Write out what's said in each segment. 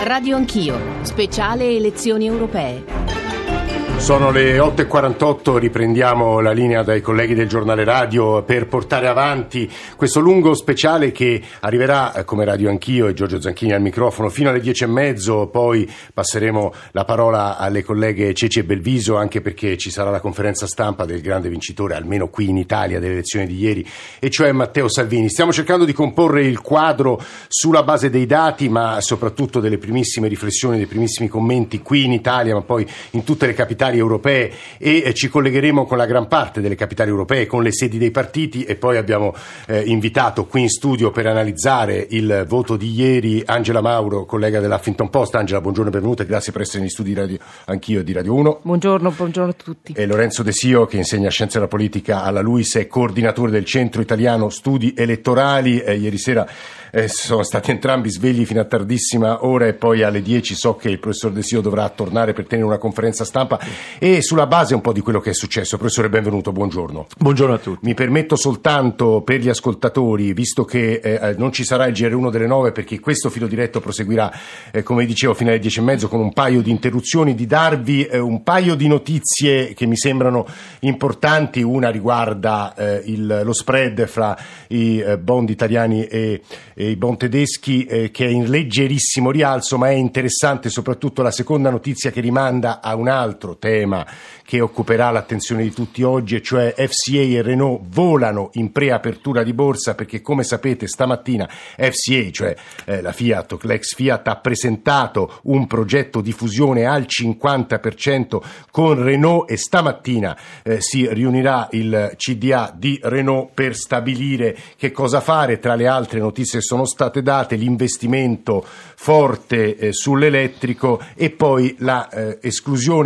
Radio Anch'io, speciale elezioni europee. Sono le 8.48, riprendiamo la linea dai colleghi del giornale radio per portare avanti questo lungo speciale che arriverà eh, come radio anch'io e Giorgio Zanchini al microfono fino alle 10.30, poi passeremo la parola alle colleghe Ceci e Belviso anche perché ci sarà la conferenza stampa del grande vincitore, almeno qui in Italia, delle elezioni di ieri, e cioè Matteo Salvini. Stiamo cercando di comporre il quadro sulla base dei dati ma soprattutto delle primissime riflessioni, dei primissimi commenti qui in Italia ma poi in tutte le capitali capitali europee e eh, ci collegheremo con la gran parte delle capitali europee, con le sedi dei partiti e poi abbiamo eh, invitato qui in studio per analizzare il voto di ieri Angela Mauro, collega dell'Huffington Post. Angela, buongiorno e benvenuta, grazie per essere negli studi di radio, anch'io di Radio 1. Buongiorno, buongiorno a tutti. E Lorenzo De Sio che insegna Scienze della Politica alla LUIS, è coordinatore del Centro Italiano Studi Elettorali. Eh, ieri sera eh, sono stati entrambi svegli fino a tardissima ora e poi alle 10 so che il professor De Sio dovrà tornare per tenere una conferenza stampa e sulla base un po' di quello che è successo. Professore, benvenuto, buongiorno. Buongiorno a tutti. Mi permetto soltanto per gli ascoltatori, visto che eh, eh non ci sarà il GR1 delle 9 perché questo filo diretto proseguirà, eh, come dicevo, fino alle 10 e mezzo con un paio di interruzioni, di darvi eh, un paio di notizie che mi sembrano importanti. Una riguarda eh, il, lo spread fra i eh, bond italiani e, e i bond tedeschi che è in leggerissimo rialzo, ma è interessante soprattutto la seconda notizia che rimanda a un altro tema che occuperà l'attenzione di tutti oggi, e cioè FCA e Renault volano in preapertura di borsa perché come sapete stamattina FCA, cioè eh, la Fiat, l'ex Fiat, ha presentato un progetto di fusione al 50% con Renault e stamattina eh, si riunirà il CDA di Renault per stabilire che cosa fare. Tra le altre notizie sono state date, l'investimento forte eh, sull'elettrico e poi la eh,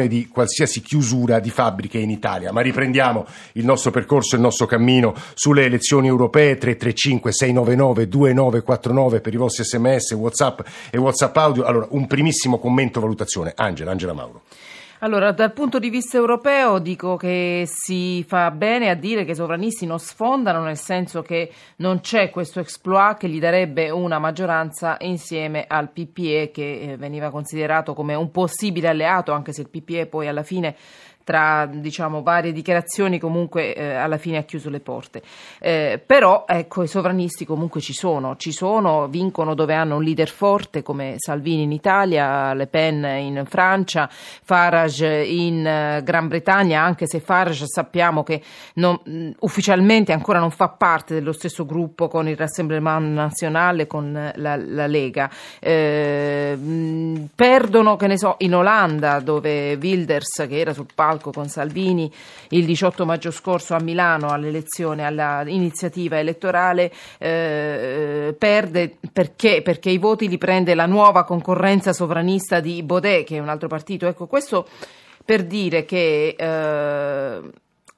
di qualsiasi chiusura di fabbriche in Italia. Ma riprendiamo il nostro percorso, il nostro cammino sulle elezioni europee 335 699 2949 per i vostri sms, whatsapp e whatsapp audio. Allora, un primissimo commento, valutazione. Angela, Angela Mauro. Allora, dal punto di vista europeo dico che si fa bene a dire che i sovranisti non sfondano, nel senso che non c'è questo exploit che gli darebbe una maggioranza insieme al PPE che eh, veniva considerato come un possibile alleato, anche se il PPE poi alla fine tra diciamo, varie dichiarazioni comunque eh, alla fine ha chiuso le porte. Eh, però ecco, i sovranisti comunque ci sono, ci sono, vincono dove hanno un leader forte come Salvini in Italia, Le Pen in Francia, Farage in uh, Gran Bretagna, anche se Farage sappiamo che non, mh, ufficialmente ancora non fa parte dello stesso gruppo con il Rassemblement Nazionale, con la, la Lega. Eh, mh, perdono, che ne so, in Olanda dove Wilders che era sul palco palco con Salvini il 18 maggio scorso a Milano all'elezione, all'iniziativa elettorale, eh, perde perché? perché i voti li prende la nuova concorrenza sovranista di Baudet, che è un altro partito. Ecco, questo per dire che eh,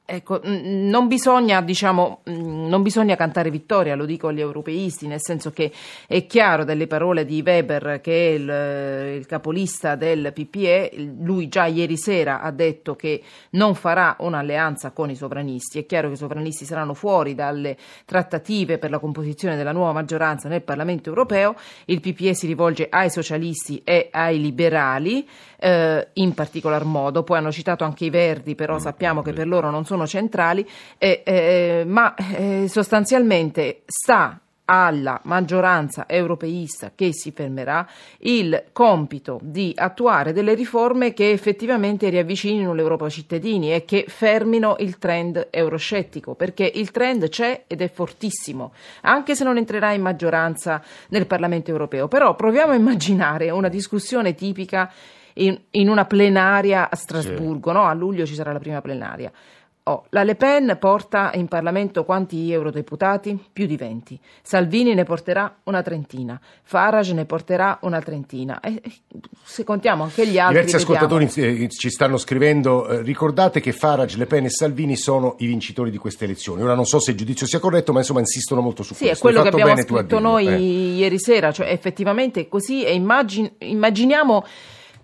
Ecco, non bisogna, diciamo, non bisogna cantare vittoria, lo dico agli europeisti, nel senso che è chiaro dalle parole di Weber, che è il, il, capolista del PPE, lui già ieri sera ha detto che non farà un'alleanza con i sovranisti. È chiaro che i sovranisti saranno fuori dalle trattative per la composizione della nuova maggioranza nel Parlamento europeo. Il PPE si rivolge ai socialisti e ai liberali eh, in particolar modo. Poi hanno citato anche i Verdi, però sappiamo che per loro non sono centrali, eh, eh, ma eh, sostanzialmente sta alla maggioranza europeista che si fermerà il compito di attuare delle riforme che effettivamente riavvicinino l'Europa ai cittadini e che fermino il trend euroscettico, perché il trend c'è ed è fortissimo, anche se non entrerà in maggioranza nel Parlamento europeo. Però proviamo a immaginare una discussione tipica in, in una plenaria a Strasburgo, sì. no? a luglio ci sarà la prima plenaria. Oh, la Le Pen porta in Parlamento quanti eurodeputati? Più di 20. Salvini ne porterà una trentina. Farage ne porterà una trentina. E, se contiamo anche gli altri. Diversi ascoltatori eh, ci stanno scrivendo. Eh, ricordate che Farage, Le Pen e Salvini sono i vincitori di queste elezioni. Ora non so se il giudizio sia corretto, ma insomma insistono molto su sì, questo. Sì, è quello che abbiamo scritto noi eh. ieri sera. Cioè, effettivamente è così. E immagin- immaginiamo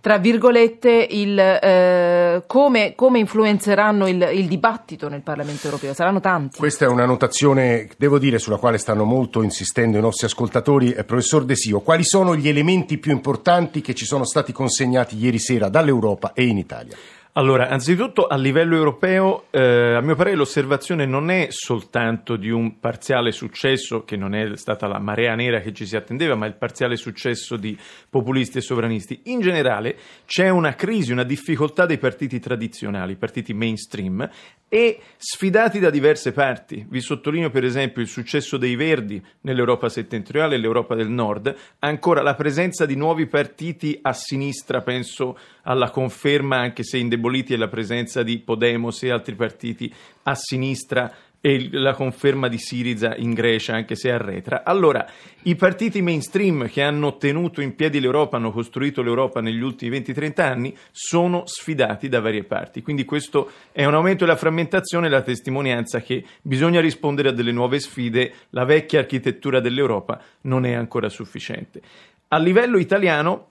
tra virgolette, il, eh, come, come, influenzeranno il, il, dibattito nel Parlamento europeo? Saranno tanti. Questa è una notazione, devo dire, sulla quale stanno molto insistendo i nostri ascoltatori. Eh, professor De Sio, quali sono gli elementi più importanti che ci sono stati consegnati ieri sera dall'Europa e in Italia? Allora, anzitutto a livello europeo, eh, a mio parere l'osservazione non è soltanto di un parziale successo, che non è stata la marea nera che ci si attendeva, ma il parziale successo di populisti e sovranisti. In generale c'è una crisi, una difficoltà dei partiti tradizionali, partiti mainstream, e sfidati da diverse parti. Vi sottolineo per esempio il successo dei Verdi nell'Europa settentrionale e l'Europa del Nord, ancora la presenza di nuovi partiti a sinistra, penso alla conferma, anche se indeboliti, della presenza di Podemos e altri partiti a sinistra e la conferma di Siriza in Grecia, anche se arretra. Allora, i partiti mainstream che hanno tenuto in piedi l'Europa, hanno costruito l'Europa negli ultimi 20-30 anni, sono sfidati da varie parti. Quindi questo è un aumento della frammentazione e la testimonianza che bisogna rispondere a delle nuove sfide, la vecchia architettura dell'Europa non è ancora sufficiente. A livello italiano,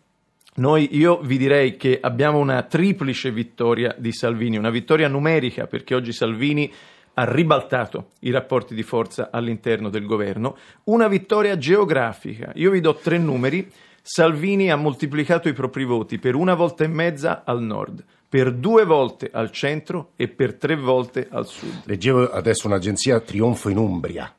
noi, io vi direi che abbiamo una triplice vittoria di Salvini, una vittoria numerica perché oggi Salvini ha ribaltato i rapporti di forza all'interno del governo, una vittoria geografica. Io vi do tre numeri. Salvini ha moltiplicato i propri voti per una volta e mezza al nord, per due volte al centro e per tre volte al sud. Leggevo adesso un'agenzia Trionfo in Umbria.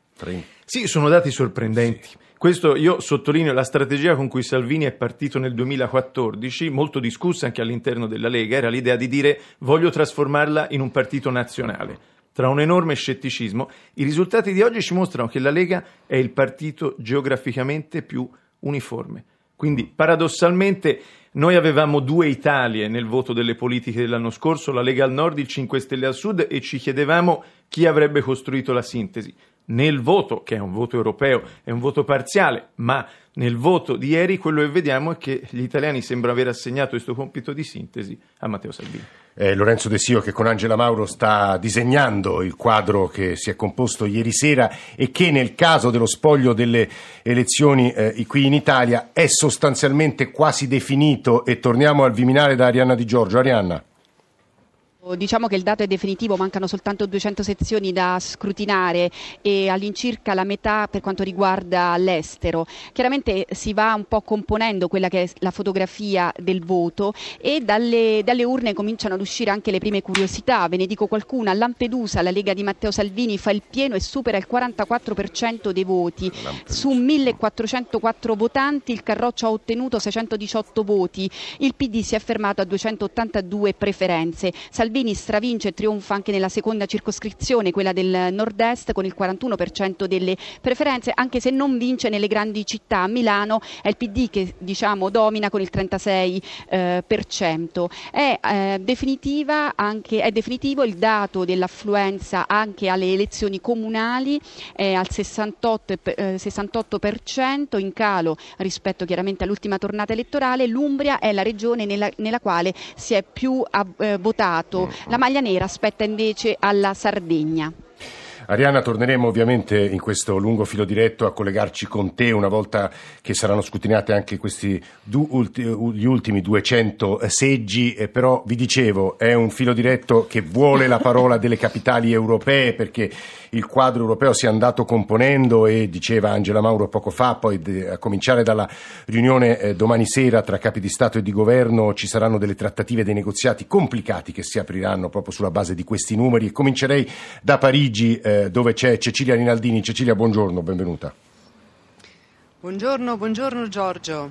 Sì, sono dati sorprendenti. Sì. Questo io sottolineo la strategia con cui Salvini è partito nel 2014, molto discussa anche all'interno della Lega, era l'idea di dire voglio trasformarla in un partito nazionale tra un enorme scetticismo, i risultati di oggi ci mostrano che la Lega è il partito geograficamente più uniforme. Quindi paradossalmente noi avevamo due Italie nel voto delle politiche dell'anno scorso, la Lega al nord, il 5 Stelle al sud e ci chiedevamo chi avrebbe costruito la sintesi. Nel voto, che è un voto europeo, è un voto parziale, ma nel voto di ieri quello che vediamo è che gli italiani sembrano aver assegnato questo compito di sintesi a Matteo Salvini. Eh, Lorenzo De Sio che con Angela Mauro sta disegnando il quadro che si è composto ieri sera e che nel caso dello spoglio delle elezioni eh, qui in Italia è sostanzialmente quasi definito e torniamo al Viminale da Arianna Di Giorgio. Arianna. Diciamo che il dato è definitivo, mancano soltanto 200 sezioni da scrutinare e all'incirca la metà per quanto riguarda l'estero. Chiaramente si va un po' componendo quella che è la fotografia del voto e dalle, dalle urne cominciano ad uscire anche le prime curiosità. Ve ne dico qualcuna. A Lampedusa la Lega di Matteo Salvini fa il pieno e supera il 44% dei voti. Su 1404 votanti il Carroccio ha ottenuto 618 voti. Il PD si è fermato a 282 preferenze. Salvini Salvini stravince e trionfa anche nella seconda circoscrizione, quella del nord-est, con il 41% delle preferenze, anche se non vince nelle grandi città. A Milano è il PD che diciamo, domina con il 36%. Eh, è, eh, anche, è definitivo il dato dell'affluenza anche alle elezioni comunali, è al 68%, eh, 68% in calo rispetto chiaramente all'ultima tornata elettorale. L'Umbria è la regione nella, nella quale si è più eh, la maglia nera aspetta invece alla Sardegna. Arianna, torneremo ovviamente in questo lungo filo diretto a collegarci con te una volta che saranno scrutinati anche questi du- ulti- gli ultimi 200 seggi, eh, però vi dicevo è un filo diretto che vuole la parola delle capitali europee perché il quadro europeo si è andato componendo e diceva Angela Mauro poco fa, poi de- a cominciare dalla riunione eh, domani sera tra capi di Stato e di Governo ci saranno delle trattative, dei negoziati complicati che si apriranno proprio sulla base di questi numeri e comincerei da Parigi. Eh, dove c'è Cecilia Rinaldini. Cecilia, buongiorno, benvenuta. Buongiorno, buongiorno Giorgio.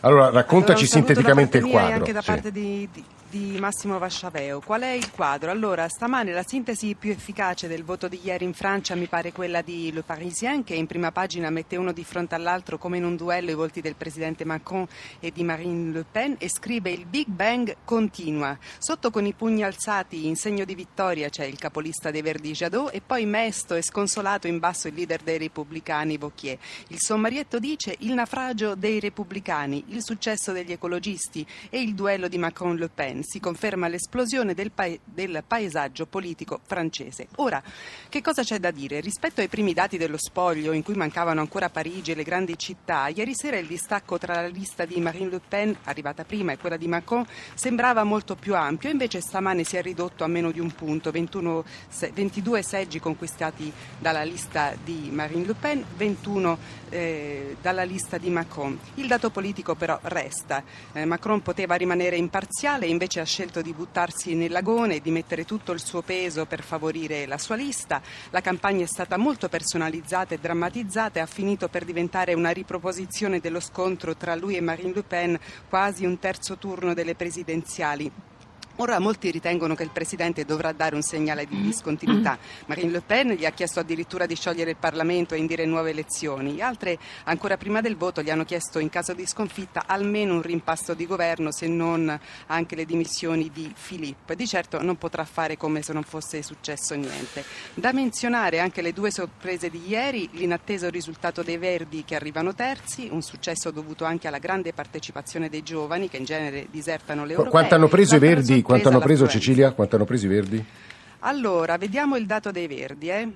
Allora, raccontaci allora, sinteticamente il quadro. anche da parte di, di, di Massimo Vasciaveo. Qual è il quadro? Allora, stamane la sintesi più efficace del voto di ieri in Francia mi pare quella di Le Parisien, che in prima pagina mette uno di fronte all'altro come in un duello i volti del presidente Macron e di Marine Le Pen e scrive il Big Bang continua. Sotto con i pugni alzati in segno di vittoria c'è il capolista dei Verdi Jadot e poi mesto e sconsolato in basso il leader dei repubblicani Vauquier. Il sommarietto dice il naufragio dei repubblicani, il successo degli ecologisti e il duello di Macron-Le Pen si conferma l'esplosione del, pa- del paesaggio politico francese. Ora, che cosa c'è da dire? Rispetto ai primi dati dello spoglio, in cui mancavano ancora Parigi e le grandi città, ieri sera il distacco tra la lista di Marine Le Pen, arrivata prima, e quella di Macron sembrava molto più ampio, invece stamane si è ridotto a meno di un punto, 21, 22 seggi conquistati dalla lista di Marine Le Pen, 21 eh, dalla lista di Macron. Il dato politico però resta. Eh, Macron poteva rimanere imparziale, invece ha scelto di buttarsi nel lagone e di mettere tutto il suo peso per favorire la sua lista. La campagna è stata molto personalizzata e drammatizzata e ha finito per diventare una riproposizione dello scontro tra lui e Marine Le Pen, quasi un terzo turno delle presidenziali. Ora molti ritengono che il Presidente dovrà dare un segnale di discontinuità. Marine Le Pen gli ha chiesto addirittura di sciogliere il Parlamento e indire nuove elezioni. Altre, ancora prima del voto, gli hanno chiesto in caso di sconfitta almeno un rimpasto di governo, se non anche le dimissioni di Philippe. Di certo non potrà fare come se non fosse successo niente. Da menzionare anche le due sorprese di ieri, l'inatteso risultato dei Verdi che arrivano terzi, un successo dovuto anche alla grande partecipazione dei giovani che in genere disertano le europee. Quanto hanno preso i Verdi? Quanto hanno preso Cecilia? Quanto hanno preso i Verdi? Allora, vediamo il dato dei Verdi. Eh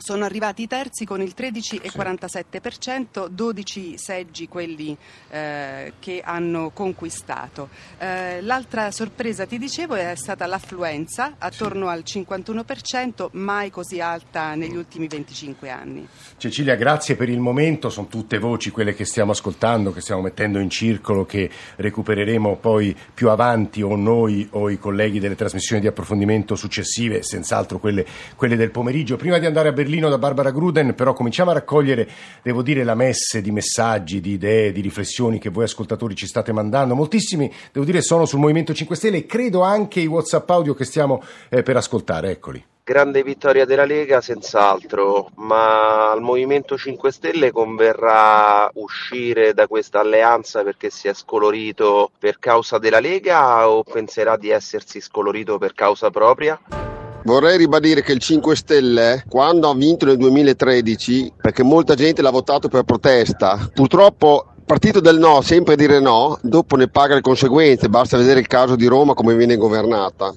sono arrivati terzi con il 13,47%, 12 seggi quelli eh, che hanno conquistato. Eh, l'altra sorpresa, ti dicevo, è stata l'affluenza, attorno sì. al 51%, mai così alta negli ultimi 25 anni. Cecilia, grazie per il momento, sono tutte voci quelle che stiamo ascoltando, che stiamo mettendo in circolo, che recupereremo poi più avanti o noi o i colleghi delle trasmissioni di approfondimento successive, senz'altro quelle, quelle del pomeriggio. Prima di andare a Berlino, Berlino da Barbara Gruden, però cominciamo a raccogliere, devo dire, la messe di messaggi, di idee, di riflessioni che voi ascoltatori ci state mandando. Moltissimi, devo dire, sono sul Movimento 5 Stelle e credo anche i WhatsApp audio che stiamo eh, per ascoltare. Eccoli. Grande vittoria della Lega, senz'altro, ma al Movimento 5 Stelle converrà uscire da questa alleanza perché si è scolorito per causa della Lega o penserà di essersi scolorito per causa propria? Vorrei ribadire che il 5 Stelle, quando ha vinto nel 2013, perché molta gente l'ha votato per protesta, purtroppo partito del no, sempre dire no, dopo ne paga le conseguenze, basta vedere il caso di Roma come viene governata.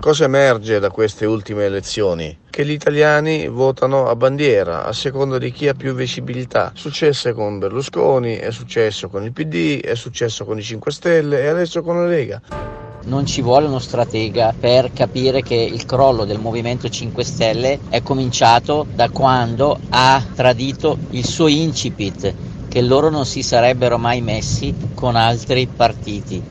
Cosa emerge da queste ultime elezioni? Che gli italiani votano a bandiera, a seconda di chi ha più visibilità. Successe con Berlusconi, è successo con il PD, è successo con i 5 Stelle e adesso con la Lega non ci vuole uno stratega per capire che il crollo del Movimento 5 Stelle è cominciato da quando ha tradito il suo incipit, che loro non si sarebbero mai messi con altri partiti.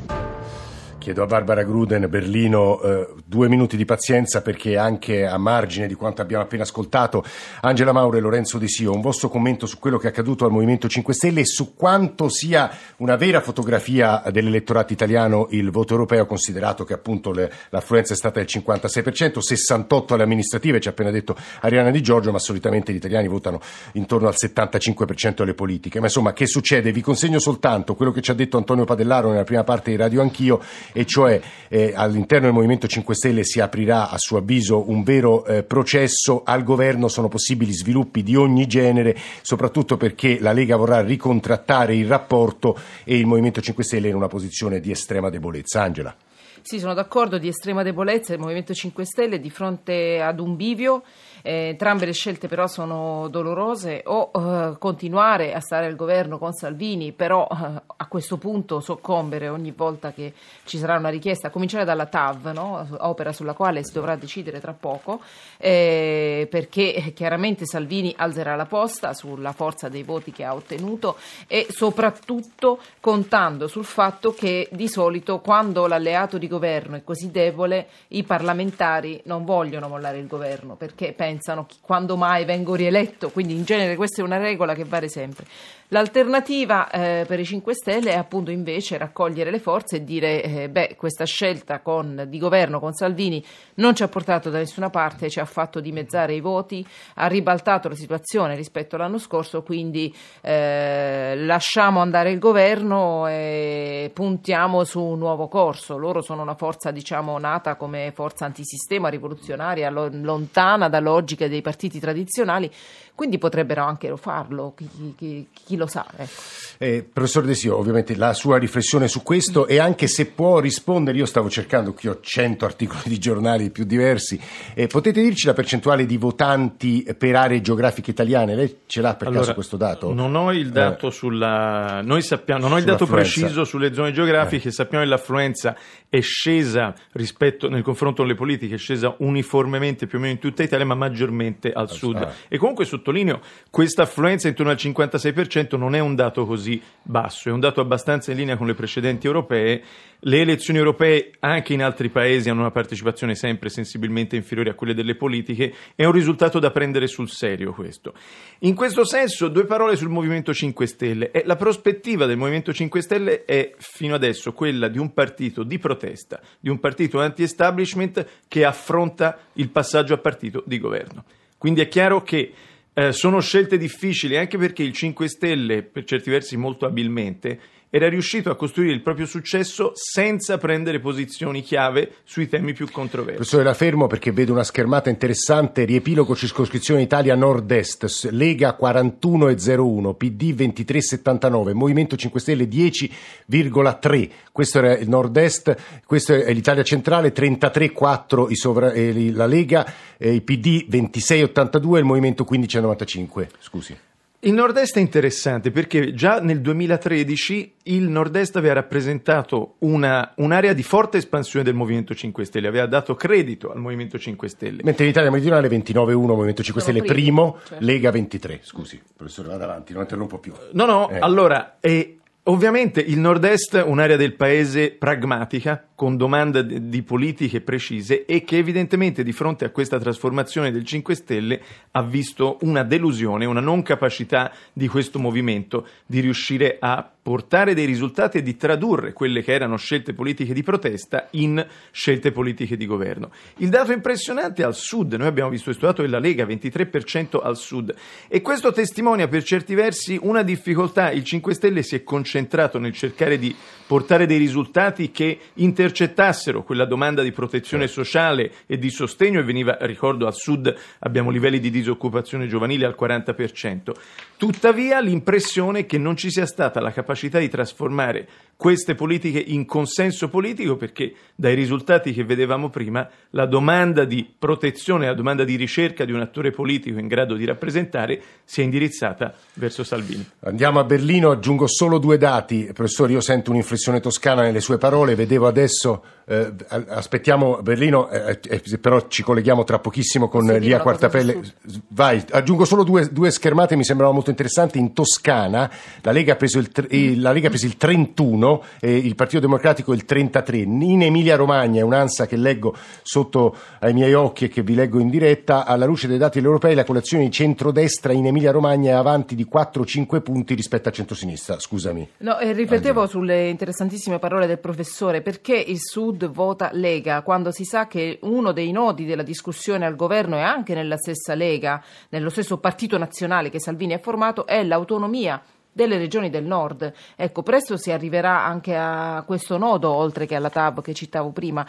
Chiedo a Barbara Gruden, Berlino, eh, due minuti di pazienza perché anche a margine di quanto abbiamo appena ascoltato, Angela Mauro e Lorenzo De Sio, un vostro commento su quello che è accaduto al Movimento 5 Stelle e su quanto sia una vera fotografia dell'elettorato italiano il voto europeo, considerato che appunto le, l'affluenza è stata del 56%, 68% alle amministrative, ci ha appena detto Ariana Di Giorgio, ma solitamente gli italiani votano intorno al 75% alle politiche. Ma insomma, che succede? Vi consegno soltanto quello che ci ha detto Antonio Padellaro nella prima parte di Radio Anch'io e cioè eh, all'interno del Movimento 5 Stelle si aprirà a suo avviso un vero eh, processo al governo, sono possibili sviluppi di ogni genere, soprattutto perché la Lega vorrà ricontrattare il rapporto e il Movimento 5 Stelle è in una posizione di estrema debolezza. Angela. Sì, sono d'accordo di estrema debolezza il Movimento 5 Stelle di fronte ad un bivio eh, entrambe le scelte però sono dolorose o eh, continuare a stare al governo con Salvini, però eh, a questo punto soccombere ogni volta che ci sarà una richiesta, a cominciare dalla TAV, no? opera sulla quale si dovrà decidere tra poco, eh, perché chiaramente Salvini alzerà la posta sulla forza dei voti che ha ottenuto e soprattutto contando sul fatto che di solito quando l'alleato di governo è così debole i parlamentari non vogliono mollare il governo perché pensano pensano quando mai vengo rieletto, quindi in genere questa è una regola che vale sempre. L'alternativa eh, per i 5 Stelle è appunto invece raccogliere le forze e dire eh, beh questa scelta con, di governo con Salvini non ci ha portato da nessuna parte, ci ha fatto dimezzare i voti, ha ribaltato la situazione rispetto all'anno scorso, quindi eh, lasciamo andare il governo e puntiamo su un nuovo corso. Loro sono una forza diciamo nata come forza antisistema rivoluzionaria, lontana da logiche dei partiti tradizionali, quindi potrebbero anche farlo, chi, chi, chi lo sa. Ecco. Eh, professor Desio, ovviamente la sua riflessione su questo e anche se può rispondere, io stavo cercando, qui ho 100 articoli di giornali più diversi, eh, potete dirci la percentuale di votanti per aree geografiche italiane? Lei ce l'ha per Allora, caso questo dato? Non ho il dato Eh. sulla. Noi sappiamo, non ho il dato preciso sulle zone geografiche, sappiamo che l'affluenza è scesa rispetto nel confronto con le politiche, è scesa uniformemente più o meno in tutta Italia, ma maggiormente al sud. ah. E comunque sottolineo, questa affluenza intorno al 56% non è un dato così basso, è un dato abbastanza in linea con le precedenti europee. Le elezioni europee anche in altri paesi hanno una partecipazione sempre sensibilmente inferiore a quelle delle politiche, è un risultato da prendere sul serio questo. In questo senso, due parole sul Movimento 5 Stelle. Eh, La prospettiva del Movimento 5 Stelle è fino adesso quella di un partito di protesta, di un partito anti-establishment che affronta il passaggio a partito di governo. Quindi è chiaro che eh, sono scelte difficili anche perché il 5 Stelle, per certi versi molto abilmente, era riuscito a costruire il proprio successo senza prendere posizioni chiave sui temi più controversi. Professore, la fermo perché vedo una schermata interessante, riepilogo circoscrizione Italia Nord-Est, Lega 41,01, PD 23,79, Movimento 5 Stelle 10,3, questo era il Nord-Est, questo è l'Italia centrale 33,4 i sovra- eh, la Lega, eh, il PD 26,82 e il Movimento 15,95, scusi. Il nord-est è interessante perché già nel 2013 il nord-est aveva rappresentato una- un'area di forte espansione del Movimento 5 Stelle, aveva dato credito al Movimento 5 Stelle. Mentre in Italia Meridionale 29,1, Movimento 5 Sono Stelle primo, primo, cioè. Lega 23, scusi, professore vada avanti, non interrompo più. No, no, Eh. allora, eh, ovviamente il nord-est è un'area del paese pragmatica, con domande di di politiche precise e che evidentemente di fronte a questa trasformazione del 5 Stelle ha visto una delusione, una non capacità di questo movimento di riuscire a portare dei risultati e di tradurre quelle che erano scelte politiche di protesta in scelte politiche di governo. Il dato impressionante al sud, noi abbiamo visto questo dato della Lega, 23% al sud, e questo testimonia per certi versi una difficoltà. Il 5 Stelle si è concentrato nel cercare di portare dei risultati che intercettassero quella domanda di protezione sociale e di sostegno e veniva, ricordo, al sud abbiamo livelli di disoccupazione giovanile al 40%. Tuttavia l'impressione è che non ci sia stata la capacità di trasformare queste politiche in consenso politico perché dai risultati che vedevamo prima la domanda di protezione, la domanda di ricerca di un attore politico in grado di rappresentare si è indirizzata verso Salvini. Andiamo a Berlino, aggiungo solo due dati. Professore, io sento un'inflessione toscana nelle sue parole, vedevo adesso, eh, aspettiamo Berlino, eh, eh, però ci colleghiamo tra pochissimo con Sì, Lia Quartapelle. Vai, aggiungo solo due, due schermate, mi sembravano molto interessanti. In Toscana la Lega ha preso il, tre- eh, la Lega ha preso il 31, e il Partito Democratico il 33. In Emilia Romagna, è un'ansa che leggo sotto ai miei occhi e che vi leggo in diretta, alla luce dei dati europei la colazione di centrodestra in Emilia Romagna è avanti di 4-5 punti rispetto a centrosinistra. Scusami. No, eh, riflettevo sulle interessantissime parole del professore. Perché il Sud vota Lega quando si sa che uno dei nodi della discussione al governo e anche nella stessa Lega, nello stesso partito nazionale che Salvini ha formato, è l'autonomia delle regioni del nord. Ecco, presto si arriverà anche a questo nodo, oltre che alla TAB che citavo prima.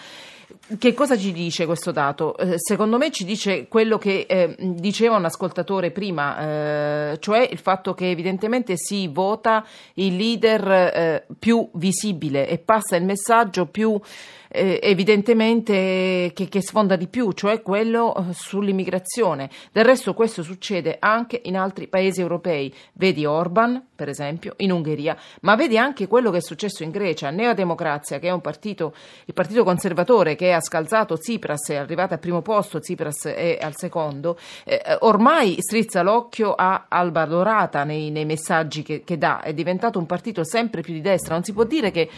Che cosa ci dice questo dato? Eh, secondo me ci dice quello che eh, diceva un ascoltatore prima, eh, cioè il fatto che evidentemente si vota il leader eh, più visibile e passa il messaggio più eh, evidentemente che, che sfonda di più, cioè quello eh, sull'immigrazione. Del resto questo succede anche in altri paesi europei. Vedi Orban, per esempio, in Ungheria, ma vedi anche quello che è successo in Grecia. Neodemocrazia, che è un partito, il partito conservatore che ha scalzato Tsipras, è arrivato al primo posto, Tsipras è al secondo, eh, ormai strizza l'occhio a Alba Dorata nei, nei messaggi che, che dà, è diventato un partito sempre più di destra. Non si può dire che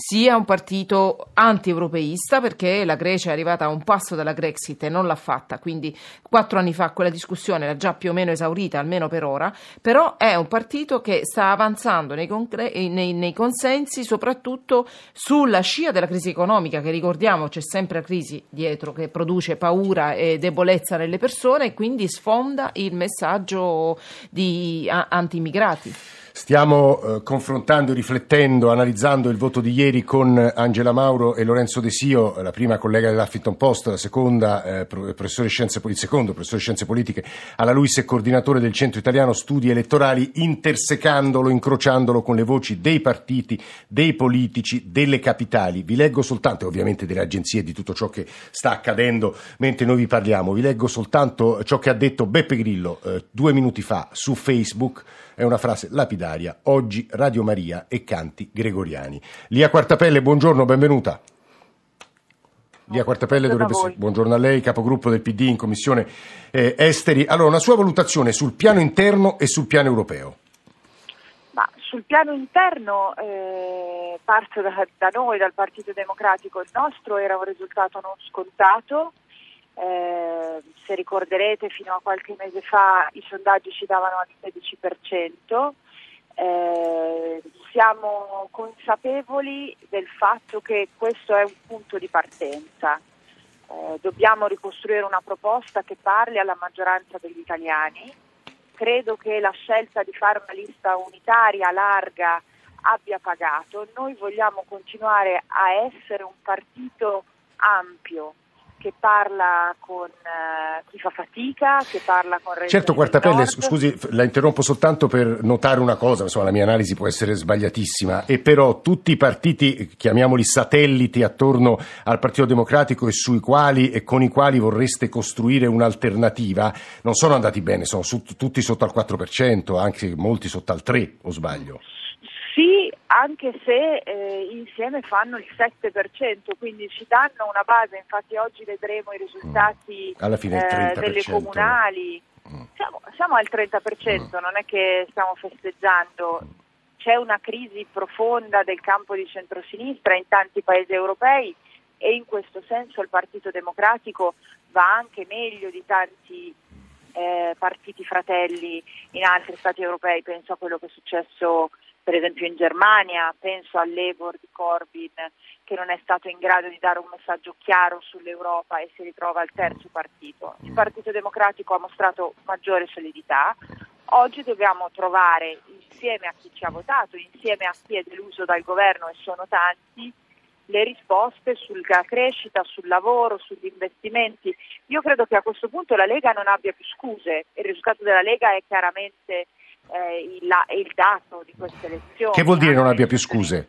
sia un partito anti-europeista perché la Grecia è arrivata a un passo dalla Grexit e non l'ha fatta, quindi quattro anni fa quella discussione era già più o meno esaurita, almeno per ora, però è un partito che sta avanzando nei, concre- nei- nei consensi soprattutto sulla scia della crisi economica, che ricordiamo c'è sempre la crisi dietro che produce paura e debolezza nelle persone e quindi sfonda il messaggio di a- anti-immigrati. Stiamo eh, confrontando, riflettendo, analizzando il voto di ieri con Angela Mauro e Lorenzo De Sio, la prima collega dell'Huffington Post, la seconda eh, professore scienze, il secondo professore di scienze politiche alla Luis e coordinatore del Centro Italiano Studi Elettorali, intersecandolo, incrociandolo con le voci dei partiti, dei politici, delle capitali. Vi leggo soltanto, ovviamente delle agenzie, di tutto ciò che sta accadendo mentre noi vi parliamo, vi leggo soltanto ciò che ha detto Beppe Grillo eh, due minuti fa su Facebook. È una frase lapidaria. Oggi Radio Maria e canti gregoriani. Lia Quartapelle, buongiorno, benvenuta. Lia Quartapelle dovrebbe essere. Buongiorno a lei, capogruppo del PD in Commissione eh, Esteri. Allora, una sua valutazione sul piano interno e sul piano europeo. Ma sul piano interno eh, parte da, da, noi, dal Partito Democratico, il nostro era un risultato non scontato, eh, se ricorderete fino a qualche mese fa i sondaggi ci davano al 16%, eh, siamo consapevoli del fatto che questo è un punto di partenza. Eh, dobbiamo ricostruire una proposta che parli alla maggioranza degli italiani. Credo che la scelta di fare una lista unitaria larga abbia pagato. Noi vogliamo continuare a essere un partito ampio, che parla con uh, chi fa fatica, che parla con Certo, Quartapelle, scusi, la interrompo soltanto per notare una cosa, insomma la mia analisi può essere sbagliatissima, e però tutti i partiti, chiamiamoli satelliti attorno al Partito Democratico e sui quali e con i quali vorreste costruire un'alternativa, non sono andati bene, sono su, tutti sotto al 4%, anche molti sotto al 3%, o sbaglio? Anche se eh, insieme fanno il 7%, quindi ci danno una base, infatti oggi vedremo i risultati mm. eh, delle comunali. Mm. Siamo, siamo, al 30%, mm. non è che stiamo festeggiando, c'è una crisi profonda del campo di centrosinistra in tanti paesi europei e in questo senso il Partito Democratico va anche meglio di tanti eh, partiti fratelli in altri stati europei, penso a quello che è successo per esempio in Germania, penso all'Ebor di Corbyn che non è stato in grado di dare un messaggio chiaro sull'Europa e si ritrova al terzo partito. Il Partito Democratico ha mostrato maggiore solidità, oggi dobbiamo trovare insieme a chi ci ha votato, insieme a chi è deluso dal governo e sono tanti, le risposte sulla crescita, sul lavoro, sugli investimenti. Io credo che a questo punto la Lega non abbia più scuse, il risultato della Lega è chiaramente eh, il, il, dato di queste elezioni. Che vuol dire non abbia più scuse?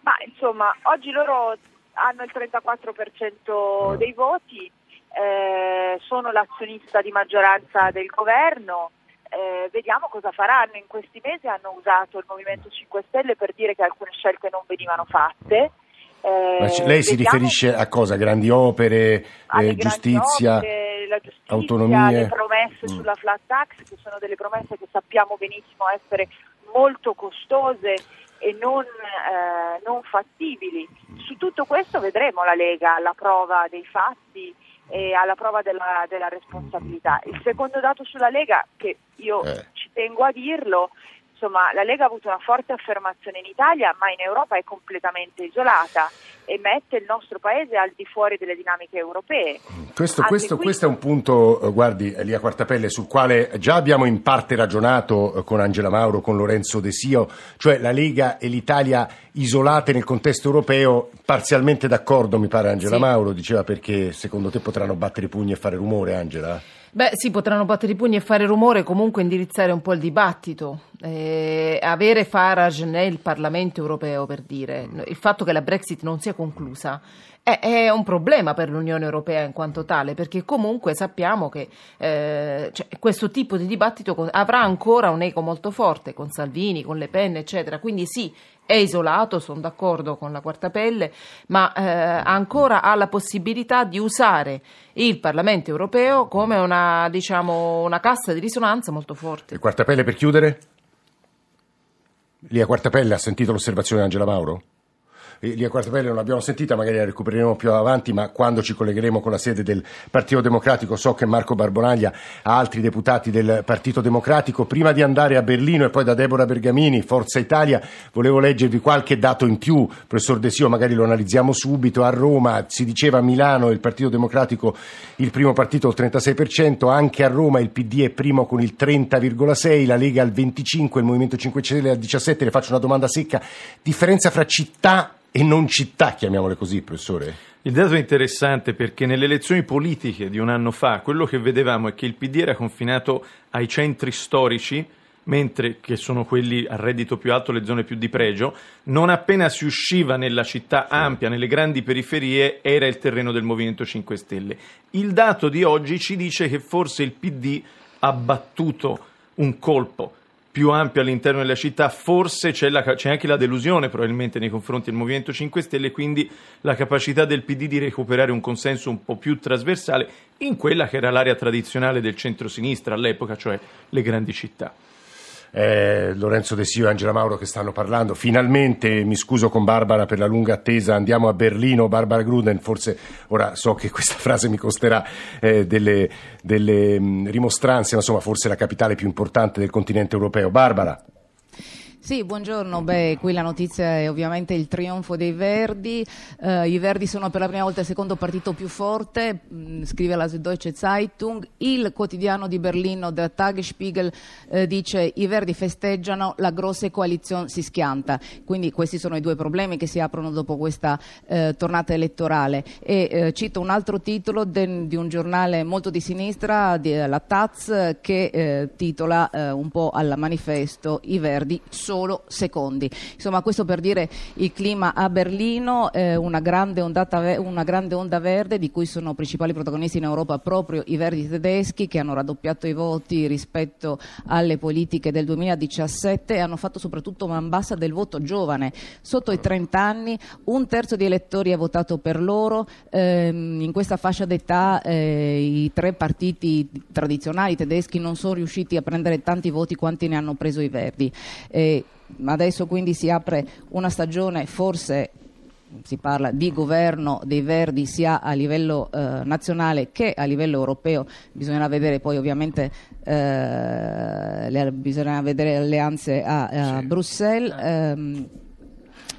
Ma insomma, oggi loro hanno il 34% ah. dei voti, eh, sono l'azionista di maggioranza del governo. Eh, vediamo cosa faranno. In questi mesi hanno usato il Movimento 5 Stelle per dire che alcune scelte non venivano fatte. Eh, lei si riferisce a cosa? Grandi opere, eh, giustizia? Opere, la giustizia, autonomie. le promesse mm. sulla flat tax, che sono delle promesse che sappiamo benissimo essere molto costose e non, eh, non fattibili. Su tutto questo vedremo la Lega alla prova dei fatti e alla prova della, della responsabilità. Il secondo dato sulla Lega, che io eh. ci tengo a dirlo, insomma, la Lega ha avuto una forte affermazione in Italia, ma in Europa è completamente isolata e mette il nostro paese al di fuori delle dinamiche europee. Questo, questo, qui... questo è un punto, eh, guardi, Elia Quartapelle, sul quale già abbiamo in parte ragionato eh, con Angela Mauro, con Lorenzo De Sio, cioè la Lega e l'Italia isolate nel contesto europeo, parzialmente d'accordo, mi pare Angela sì. Mauro, diceva perché secondo te potranno battere i pugni e fare rumore, Angela? Beh, sì, potranno battere i pugni e fare rumore, comunque indirizzare un po' il dibattito. Eh, avere Farage nel Parlamento europeo, per dire, il fatto che la Brexit non sia conclusa è, è, un problema per l'Unione Europea in quanto tale, perché comunque sappiamo che eh, cioè, questo tipo di dibattito avrà ancora un eco molto forte con Salvini, con Le Pen, eccetera. Quindi sì, è isolato, sono d'accordo con la quarta pelle, ma eh, ancora ha la possibilità di usare il Parlamento europeo come una, diciamo, una cassa di risonanza molto forte. E quarta pelle per chiudere? Lì a quarta pelle ha sentito l'osservazione di Angela Mauro? Lia Quartapelle non l'abbiamo sentita, magari la recupereremo più avanti, ma quando ci collegheremo con la sede del Partito Democratico so che Marco Barbonaglia ha altri deputati del Partito Democratico. Prima di andare a Berlino e poi da Deborah Bergamini, Forza Italia, volevo leggervi qualche dato in più, professor Desio, magari lo analizziamo subito. A Roma si diceva a Milano il Partito Democratico il primo partito al 36%, anche a Roma il PD è primo con il 30,6%, la Lega al 25%, il Movimento 5 Stelle al 17%. Le faccio una domanda secca. Differenza fra città e non città, chiamiamole così, professore? Il dato è interessante perché nelle elezioni politiche di un anno fa quello che vedevamo è che il PD era confinato ai centri storici, mentre che sono quelli a reddito più alto, le zone più di pregio, non appena si usciva nella città ampia, nelle grandi periferie, era il terreno del Movimento 5 Stelle. Il dato di oggi ci dice che forse il PD ha battuto un colpo più ampio all'interno della città, forse c'è, la, c'è, anche la delusione probabilmente nei confronti del Movimento 5 Stelle, quindi la capacità del PD di recuperare un consenso un po' più trasversale in quella che era l'area tradizionale del centro-sinistra all'epoca, cioè le grandi città eh, Lorenzo De Sio e Angela Mauro che stanno parlando. Finalmente, mi scuso con Barbara per la lunga attesa, andiamo a Berlino, Barbara Gruden, forse ora so che questa frase mi costerà eh, delle, delle mh, rimostranze, ma insomma forse la capitale più importante del continente europeo. Barbara. Sì, buongiorno. Beh, qui la notizia è ovviamente il trionfo dei Verdi. Uh, I Verdi sono per la prima volta il secondo partito più forte, mh, mm, scrive la Süddeutsche Zeitung. Il quotidiano di Berlino, der Tagesspiegel, uh, dice i Verdi festeggiano, la grossa coalizione si schianta. Quindi questi sono i due problemi che si aprono dopo questa uh, tornata elettorale. E cito un altro titolo de, di un giornale molto di sinistra, di, la Taz, che titola un po' al manifesto I Verdi sono solo secondi. Insomma, questo per dire il clima a Berlino, eh, una, grande ondata, una, grande onda verde di cui sono principali protagonisti in Europa proprio i verdi tedeschi che hanno raddoppiato i voti rispetto alle politiche del 2017 e hanno fatto soprattutto man bassa del voto giovane. Sotto i 30 anni un terzo di elettori ha votato per loro, ehm, in questa fascia d'età eh, i tre partiti tradizionali tedeschi non sono riusciti a prendere tanti voti quanti ne hanno preso i verdi. Eh, adesso quindi si apre una stagione forse si parla di governo dei Verdi sia a livello eh, nazionale che a livello europeo, bisognerà vedere poi ovviamente eh, le, bisognerà vedere alleanze a, a sì. Bruxelles. Ehm,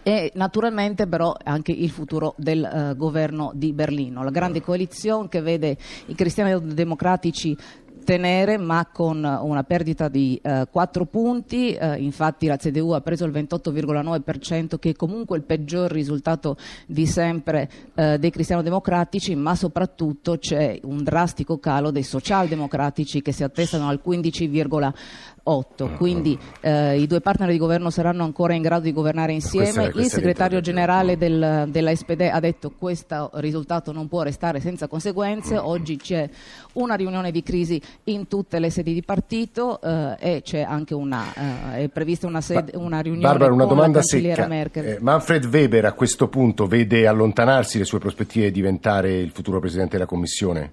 e naturalmente però anche il futuro del uh, governo di Berlino, la grande coalizione che vede i cristiani democratici tenere ma con una perdita di eh, 4 punti, eh, infatti la CDU ha preso il 28,9% che è comunque il peggior risultato di sempre eh, dei cristiano-democratici, ma soprattutto c'è un drastico calo dei socialdemocratici che si attestano al 15,8%. 8, quindi eh, i due partner di governo saranno ancora in grado di governare insieme. Il segretario generale del, della SPD ha detto che questo risultato non può restare senza conseguenze. Oggi c'è una riunione di crisi in tutte le sedi di partito eh, e c'è anche una, eh, è prevista una, sede, una riunione Barbara, una con domanda la cancelliera secca. Merkel. Eh, Manfred Weber a questo punto vede allontanarsi le sue prospettive di diventare il futuro Presidente della Commissione?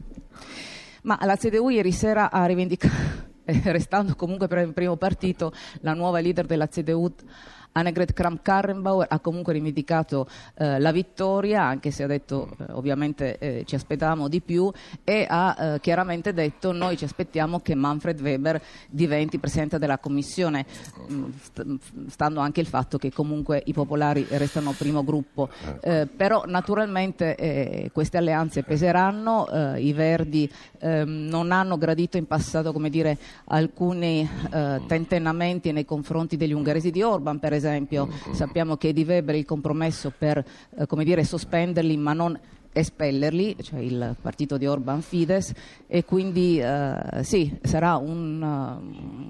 Ma la CDU ieri sera ha rivendicato restando comunque per il primo partito, la nuova leader della CDU Annegret Kramp-Karrenbauer ha comunque rivendicato eh, la vittoria, anche se ha detto eh, ovviamente eh, ci aspettavamo di più e ha eh, chiaramente detto noi ci aspettiamo che Manfred Weber diventi Presidente della Commissione, mm, stando anche il fatto che comunque i popolari restano primo gruppo. Eh, però naturalmente eh, queste alleanze peseranno, i Verdi ehm, non hanno gradito in passato come dire, alcuni tentennamenti nei confronti degli ungheresi di Orban, per esempio esempio sappiamo che di Weber il compromesso per eh, come dire, sospenderli ma non espellerli, cioè il partito di Orban Fides, e quindi eh, sì, sarà un,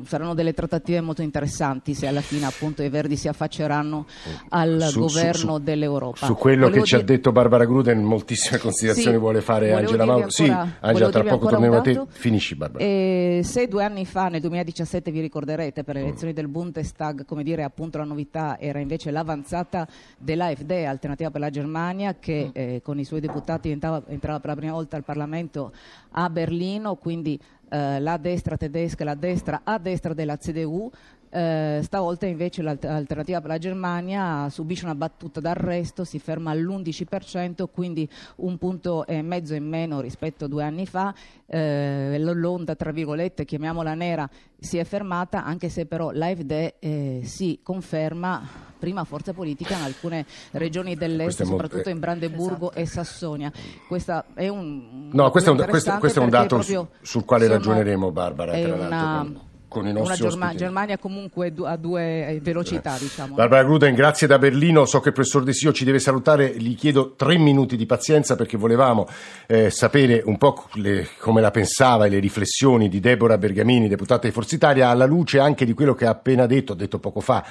uh, saranno delle trattative molto interessanti se alla fine appunto i Verdi si affacceranno al su, governo su, su, dell'Europa. Su quello Volevo che ci ha detto Barbara Gruden, moltissime considerazioni sì, vuole fare Angela Mauro. Sì, Angela, tra poco torniamo a te. Finisci Barbara. E se due anni fa, nel 2017, vi ricorderete, per le elezioni mm. del Bundestag, come dire, appunto la novità era invece l'avanzata dell'AfD, Alternativa per la Germania, che mm. eh, con i suoi deputati entrava, entrava per la prima volta al Parlamento a Berlino, quindi eh, la destra tedesca, la destra a destra della CDU, Eh, stavolta invece l'alternativa per la Germania subisce una battuta d'arresto, si ferma all'11%, quindi un punto e mezzo in meno rispetto a due anni fa. Eh, l'onda, tra virgolette, chiamiamola nera, si è fermata, anche se però l'AfD eh, si conferma prima forza politica in alcune regioni dell'est, soprattutto in Brandeburgo esatto. e Sassonia. Questo è un, no, questo è un, questo, questo è un dato sul quale ragioneremo, Barbara. Tra l'altro, con i nostri una Germa- Germania comunque a due eh, velocità, diciamo. Barbara Gruden, grazie da Berlino. So che il professor De Sio ci deve salutare, gli chiedo tre minuti di pazienza perché volevamo eh, sapere un po' le, come la pensava e le riflessioni di Deborah Bergamini, deputata di Forza Italia, alla luce anche di quello che ha appena detto, ha detto poco fa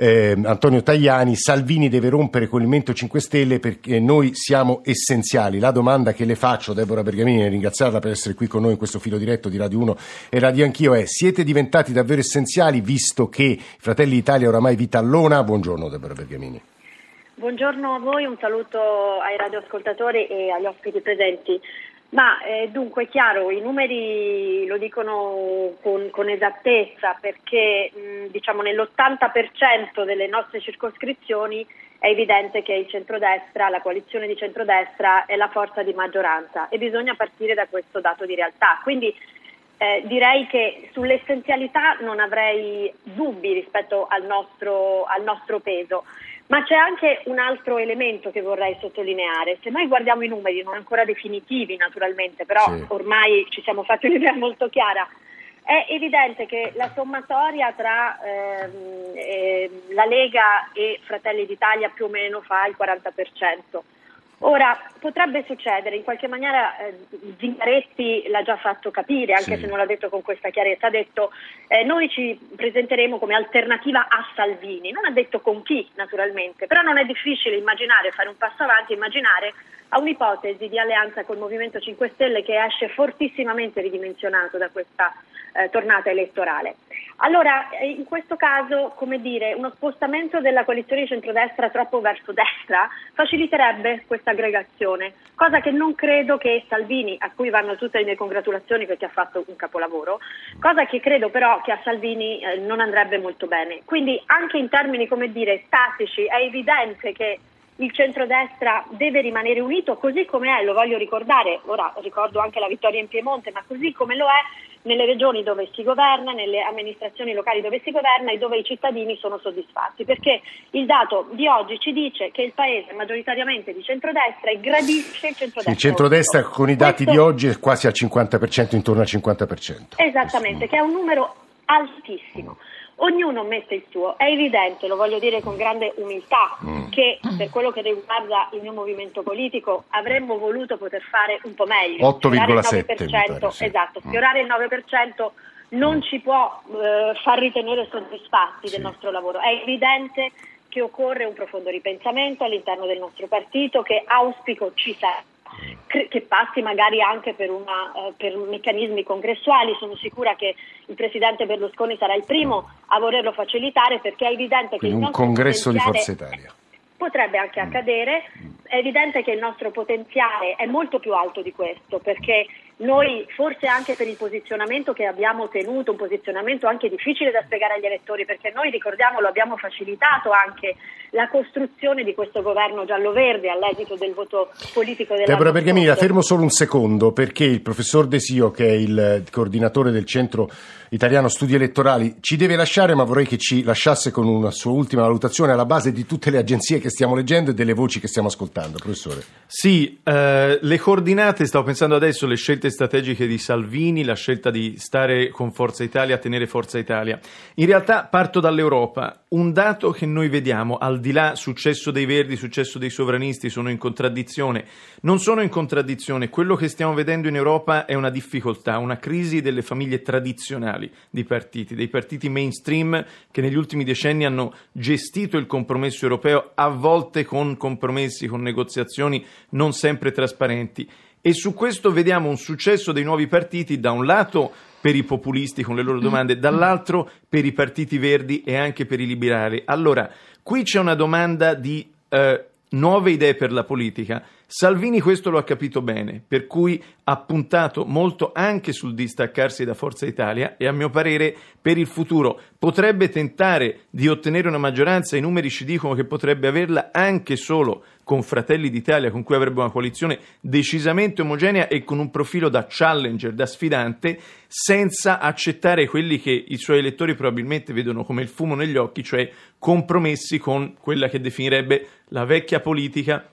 eh, Antonio Tajani, Salvini deve rompere con il Movimento 5 Stelle perché noi siamo essenziali. La domanda che le faccio, Deborah Bergamini, e ringraziarla per essere qui con noi in questo filo diretto di Radio 1 e Radio Anch'io, è siete diventati davvero essenziali visto che Fratelli d'Italia oramai vi tallona? Buongiorno Deborah Bergamini. Buongiorno a voi, un saluto ai radioascoltatori e agli ospiti presenti. Ma eh, dunque è chiaro, i numeri lo dicono con, con esattezza perché mh, diciamo nell'80% delle nostre circoscrizioni è evidente che il centrodestra, la coalizione di centrodestra è la forza di maggioranza e bisogna partire da questo dato di realtà. Quindi eh, direi che sull'essenzialità non avrei dubbi rispetto al nostro, al nostro peso. Ma c'è anche un altro elemento che vorrei sottolineare. Se noi guardiamo i numeri, non ancora definitivi naturalmente, però sì. ormai ci siamo fatti un'idea molto chiara, è evidente che la sommatoria tra ehm, eh, la Lega e Fratelli d'Italia più o meno fa il 40%. Ora, potrebbe succedere, in qualche maniera eh, Zingaretti l'ha già fatto capire, anche sì. se non l'ha detto con questa chiarezza, ha detto eh, noi ci presenteremo come alternativa a Salvini, non ha detto con chi naturalmente, però non è difficile immaginare, fare un passo avanti, immaginare a un'ipotesi di alleanza col Movimento 5 Stelle che esce fortissimamente ridimensionato da questa eh, tornata elettorale. Allora, eh, in questo caso, come dire, uno spostamento della coalizione di centrodestra troppo verso destra faciliterebbe questa aggregazione, cosa che non credo che Salvini, a cui vanno tutte le mie congratulazioni perché ha fatto un capolavoro, cosa che credo però che a Salvini eh, non andrebbe molto bene. Quindi anche in termini, come dire, statici è evidente che il centrodestra deve rimanere unito così come è, lo voglio ricordare, ora ricordo anche la vittoria in Piemonte, ma così come lo è nelle regioni dove si governa, nelle amministrazioni locali dove si governa e dove i cittadini sono soddisfatti, perché il dato di oggi ci dice che il Paese è maggioritariamente di centrodestra e gradisce il centrodestra. Il centrodestra con i dati Questo... di oggi è quasi al 50%, intorno al 50%. Esattamente, che è un numero altissimo. Ognuno mette il suo, è evidente, lo voglio dire con grande umiltà, mm. che per quello che riguarda il mio movimento politico avremmo voluto poter fare un po' meglio. 8,7%. Sì. Esatto, mm. sfiorare il 9% non mm. ci può eh, far ritenere soddisfatti sì. del nostro lavoro. È evidente che occorre un profondo ripensamento all'interno del nostro partito che auspico ci sarà che passi magari anche per, una, eh, per, meccanismi congressuali. Sono sicura che il Presidente Berlusconi sarà il primo a volerlo facilitare perché è evidente Quindi che il un congresso di Forza Italia potrebbe anche accadere. È evidente che il nostro potenziale è molto più alto di questo perché noi forse anche per il posizionamento che abbiamo tenuto, un posizionamento anche difficile da spiegare agli elettori, perché noi ricordiamolo abbiamo facilitato anche la costruzione di questo governo giallo-verde all'esito del voto politico della Deborah Bergamini, la fermo solo un secondo perché il professor Desio, che è il coordinatore del Centro Italiano Studi Elettorali, ci deve lasciare, ma vorrei che ci lasciasse con una sua ultima valutazione alla base di tutte le agenzie che stiamo leggendo e delle voci che stiamo ascoltando, professore. Sì, eh, le coordinate, stavo pensando adesso, le scelte strategiche di Salvini, la scelta di stare con Forza Italia, tenere Forza Italia. In realtà parto dall'Europa. Un dato che noi vediamo, al di là successo dei verdi, successo dei sovranisti, sono in contraddizione. Non sono in contraddizione. Quello che stiamo vedendo in Europa è una difficoltà, una crisi delle famiglie tradizionali di partiti, dei partiti mainstream che negli ultimi decenni hanno gestito il compromesso europeo, a volte con compromessi, con negoziazioni non sempre trasparenti. E su questo vediamo un successo dei nuovi partiti, da un lato per i populisti con le loro domande, dall'altro per i partiti verdi e anche per i liberali. Allora, qui c'è una domanda di eh, nuove idee per la politica. Salvini questo lo ha capito bene, per cui ha puntato molto anche sul distaccarsi da Forza Italia e a mio parere per il futuro. Potrebbe tentare di ottenere una maggioranza, i numeri ci dicono che potrebbe averla anche solo con Fratelli d'Italia, con cui avrebbe una coalizione decisamente omogenea e con un profilo da challenger, da sfidante, senza accettare quelli che i suoi elettori probabilmente vedono come il fumo negli occhi, cioè compromessi con quella che definirebbe la vecchia politica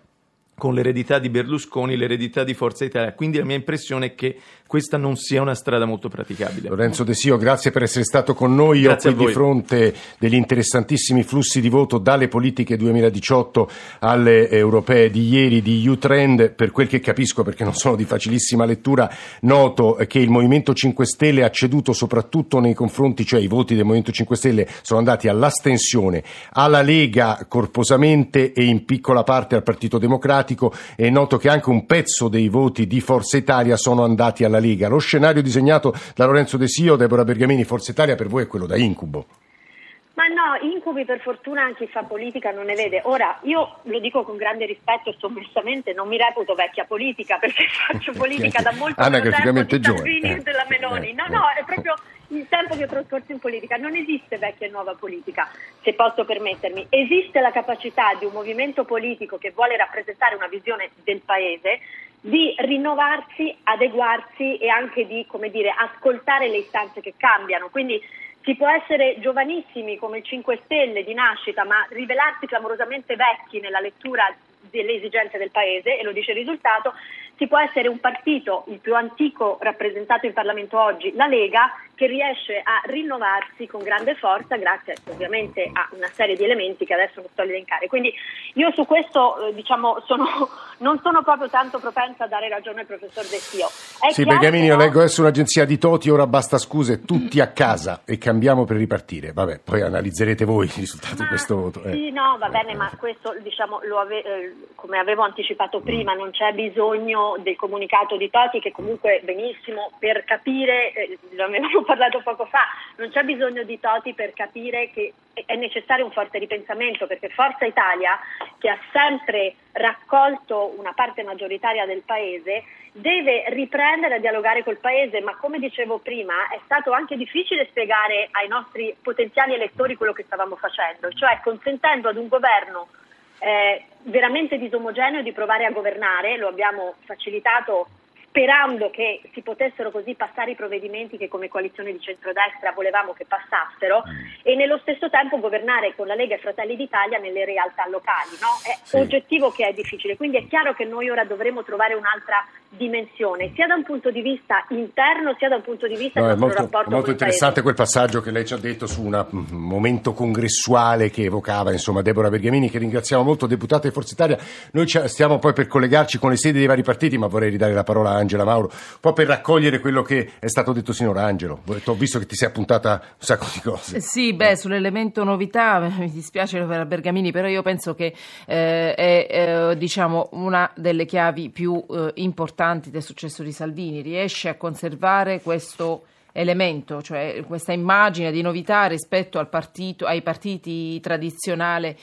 con l'eredità di Berlusconi, l'eredità di Forza Italia. Quindi la mia impressione è che questa non sia una strada molto praticabile. Lorenzo De Sio, grazie per essere stato con noi. Grazie Io qui di fronte degli interessantissimi flussi di voto dalle politiche 2018 alle europee di ieri di U-Trend. Per quel che capisco, perché non sono di facilissima lettura, noto che il Movimento 5 Stelle ha ceduto soprattutto nei confronti, cioè i voti del Movimento 5 Stelle sono andati all'astensione, alla Lega corposamente e in piccola parte al Partito Democratico. È noto che anche un pezzo dei voti di Forza Italia sono andati alla Lega. Lo scenario disegnato da Lorenzo De Sio, Deborah Bergamini, Forza Italia per voi è quello da incubo. Ma no, incubi per fortuna anche chi fa politica non ne vede. Ora, io lo dico con grande rispetto e sommessamente, non mi reputo vecchia politica perché faccio politica da molto tempo di Salvini e della Meloni. No, no, è proprio il tempo che ho trascorso in politica. Non esiste vecchia e nuova politica, se posso permettermi. Esiste la capacità di un movimento politico che vuole rappresentare una visione del Paese di rinnovarsi, adeguarsi e anche di, come dire, ascoltare le istanze che cambiano. Quindi si può essere giovanissimi come il 5 Stelle di nascita, ma rivelarsi clamorosamente vecchi nella lettura delle esigenze del Paese, e lo dice il risultato, si può essere un partito, il più antico rappresentato in Parlamento oggi, la Lega, che riesce a rinnovarsi con grande forza grazie ovviamente a una serie di elementi che adesso non sto a elencare. Quindi io su questo eh, diciamo, sono, non sono proprio tanto propensa a dare ragione al professor De Sio. È sì, Bergamini, io leggo adesso un'agenzia di Toti, ora basta scuse, tutti a casa e cambiamo per ripartire. Vabbè, poi analizzerete voi il risultato di questo voto. Eh. Sì, no, va bene, ma questo diciamo, ave- eh, come avevo anticipato prima, non c'è bisogno del comunicato di Toti che comunque benissimo per capire, eh, lo avevamo parlato poco fa, non c'è bisogno di Toti per capire che è necessario un forte ripensamento perché Forza Italia, che ha sempre raccolto una parte maggioritaria del Paese, deve riprendere a dialogare col Paese, ma come dicevo prima è stato anche difficile spiegare ai nostri potenziali elettori quello che stavamo facendo, cioè consentendo ad un governo eh, veramente disomogeneo di provare a governare, lo abbiamo facilitato sperando che si potessero così passare i provvedimenti che come coalizione di centrodestra volevamo che passassero mm. e nello stesso tempo governare con la Lega e Fratelli d'Italia nelle realtà locali. No? È sì. oggettivo che è difficile, quindi è chiaro che noi ora dovremo trovare un'altra dimensione, sia da un punto di vista interno sia da un punto di vista no, del nostro molto, rapporto molto interessante quel passaggio che lei ci ha detto su un momento congressuale che evocava insomma Deborah Bergamini che ringraziamo molto, deputata di Forza Italia noi stiamo poi per collegarci con le sedi dei vari partiti ma vorrei ridare la parola a Angela Mauro un po' per raccogliere quello che è stato detto sinora Angelo. Ho visto che ti sei appuntata un sacco di cose. Sì, beh, sull'elemento novità mi dispiace per Bergamini però io penso che eh, è eh, diciamo una delle chiavi più eh, importanti del successo di Salvini, riesce a conservare questo elemento, cioè questa immagine di novità rispetto partito, ai partiti tradizionali,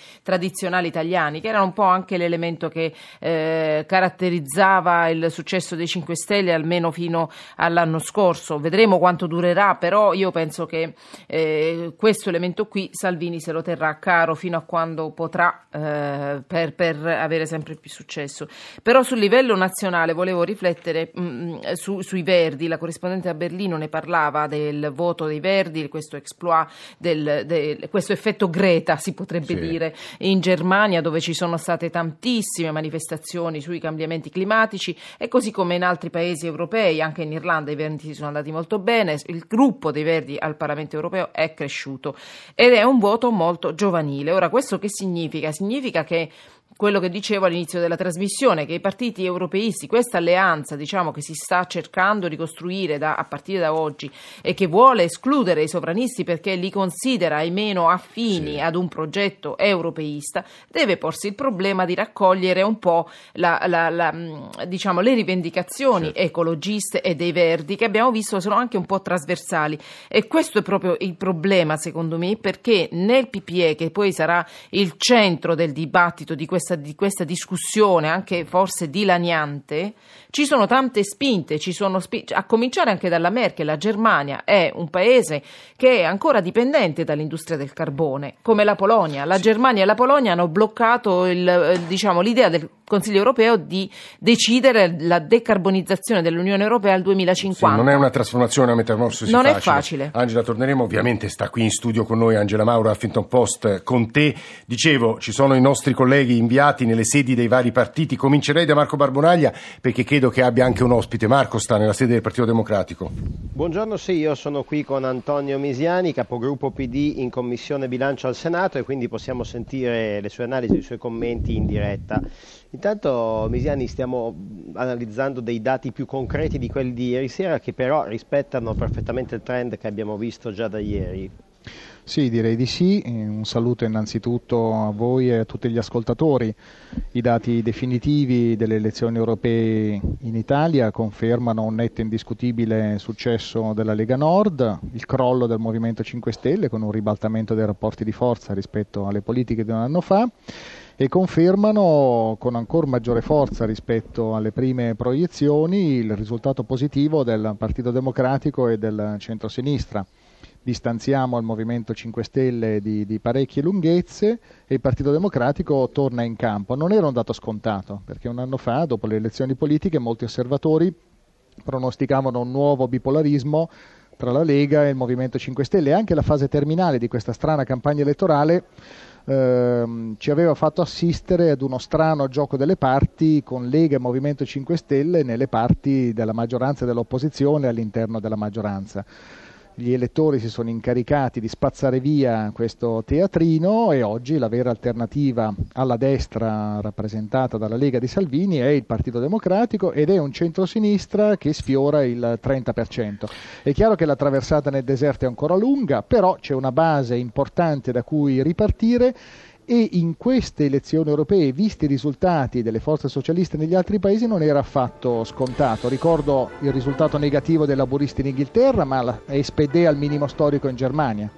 italiani, che era un po' anche l'elemento che eh, caratterizzava il successo dei 5 Stelle almeno fino all'anno scorso. Vedremo quanto durerà, però io penso che eh, questo elemento qui Salvini se lo terrà caro fino a quando potrà eh, per, per, avere sempre più successo. Però sul livello nazionale volevo riflettere mh, mm, su, sui Verdi, la corrispondente a Berlino ne parlava parlava del voto dei Verdi, questo exploit, del, del, questo effetto Greta, si potrebbe sì. dire, in Germania dove ci sono state tantissime manifestazioni sui cambiamenti climatici e così come in altri paesi europei, anche in Irlanda i Verdi sono andati molto bene, il gruppo dei Verdi al Parlamento europeo è cresciuto ed è un voto molto giovanile. Ora questo che significa? Significa che quello che dicevo all'inizio della trasmissione, che i partiti europeisti, questa alleanza diciamo, che si sta cercando di costruire da, a partire da oggi e che vuole escludere i sovranisti perché li considera i meno affini sì. ad un progetto europeista, deve porsi il problema di raccogliere un po' la, la, la, diciamo, le rivendicazioni sì. ecologiste e dei verdi che abbiamo visto sono anche un po' trasversali e questo è proprio il problema secondo me perché nel PPE che poi sarà il centro del dibattito di questa di questa discussione, anche forse dilaniante, ci sono tante spinte, ci sono spi- a cominciare anche dalla Merkel. La Germania è un paese che è ancora dipendente dall'industria del carbone, come la Polonia. La Germania e la Polonia hanno bloccato il, eh, diciamo, l'idea del Consiglio europeo di decidere la decarbonizzazione dell'Unione Europea al 2050. Sì, non è una trasformazione, una metamorfosi non facile. è facile. Angela, torneremo, ovviamente sta qui in studio con noi Angela Mauro, Huffington Post, con te. Dicevo, ci sono i nostri colleghi inviati nelle sedi dei vari partiti. Comincerei da Marco Barbonaglia perché credo che abbia anche un ospite. Marco sta nella sede del Partito Democratico. Buongiorno, sì, io sono qui con Antonio Misiani, capogruppo PD in Commissione Bilancio al Senato e quindi possiamo sentire le sue analisi, i suoi commenti in diretta. Intanto Misiani stiamo analizzando dei dati più concreti di quelli di ieri sera che però rispettano perfettamente il trend che abbiamo visto già da ieri. Sì, direi di sì. Un saluto innanzitutto a voi e a tutti gli ascoltatori. I dati definitivi delle elezioni europee in Italia confermano un netto indiscutibile successo della Lega Nord, il crollo del Movimento 5 Stelle con un ribaltamento dei rapporti di forza rispetto alle politiche di un anno fa e confermano con ancora maggiore forza rispetto alle prime proiezioni il risultato positivo del Partito Democratico e del centrosinistra. Distanziamo il Movimento 5 Stelle di, di, parecchie lunghezze e il Partito Democratico torna in campo. Non era un dato scontato, perché un anno fa, dopo le elezioni politiche, molti osservatori pronosticavano un nuovo bipolarismo tra la Lega e il Movimento 5 Stelle. Anche la fase terminale di questa strana campagna elettorale ehm, ci aveva fatto assistere ad uno strano gioco delle parti con Lega e Movimento 5 Stelle nelle parti della maggioranza e dell'opposizione all'interno della maggioranza gli elettori si sono incaricati di spazzare via questo teatrino e oggi la vera alternativa alla destra rappresentata dalla Lega di Salvini è il Partito Democratico ed è un centrosinistra che sfiora il 30%. È chiaro che la traversata nel deserto è ancora lunga, però c'è una base importante da cui ripartire e in queste elezioni europee, visti i risultati delle forze socialiste negli altri paesi, non era affatto scontato. Ricordo il risultato negativo dei laburisti in Inghilterra, ma la SPD al minimo storico in Germania.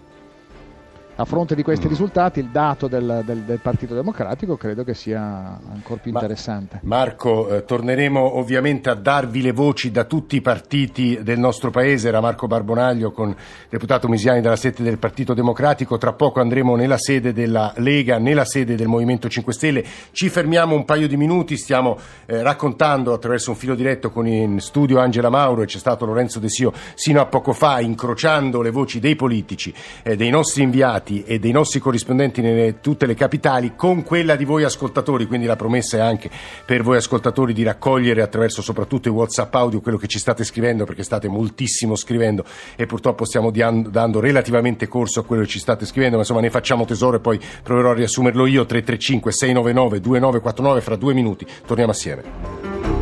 A fronte di questi mm. risultati il dato del, del, del, Partito Democratico credo che sia ancora più interessante. Ma, Marco, eh, torneremo ovviamente a darvi le voci da tutti i partiti del nostro paese. Era Marco Barbonaglio con deputato Misiani dalla sede del Partito Democratico. Tra poco andremo nella sede della Lega, nella sede del Movimento 5 Stelle. Ci fermiamo un paio di minuti, stiamo eh, raccontando attraverso un filo diretto con in studio Angela Mauro e c'è stato Lorenzo De Sio sino a poco fa, incrociando le voci dei politici, eh, dei nostri inviati inviati e dei nostri corrispondenti nelle tutte le capitali con quella di voi ascoltatori, quindi la promessa è anche per voi ascoltatori di raccogliere attraverso soprattutto i WhatsApp audio quello che ci state scrivendo perché state moltissimo scrivendo e purtroppo stiamo dando relativamente corso a quello che ci state scrivendo, ma insomma ne facciamo tesoro e poi proverò a riassumerlo io 335 699 2949 fra due minuti torniamo assieme.